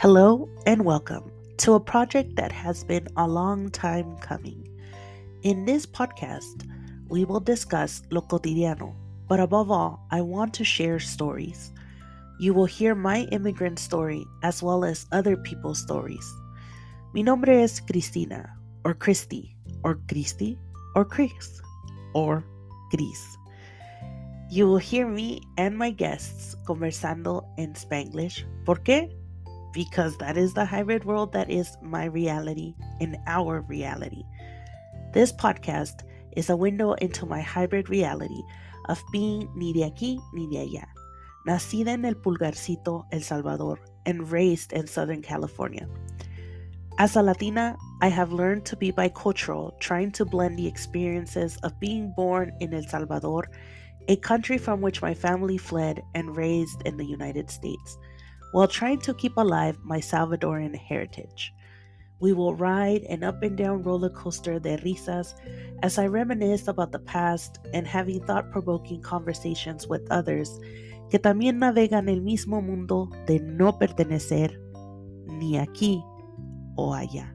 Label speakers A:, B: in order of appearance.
A: Hello and welcome to a project that has been a long time coming. In this podcast, we will discuss lo cotidiano, but above all, I want to share stories. You will hear my immigrant story as well as other people's stories. Mi nombre es Cristina, or Christy, or Christy, or Chris, or Gris. You will hear me and my guests conversando en Spanglish. ¿Por qué? Because that is the hybrid world that is my reality and our reality. This podcast is a window into my hybrid reality of being ni de aquí ni de allá. Nacida en El Pulgarcito, El Salvador, and raised in Southern California. As a Latina, I have learned to be bicultural, trying to blend the experiences of being born in El Salvador a country from which my family fled and raised in the United States, while trying to keep alive my Salvadoran heritage. We will ride an up and down roller coaster de risas as I reminisce about the past and having thought provoking conversations with others que también navegan el mismo mundo de no pertenecer ni aquí o allá.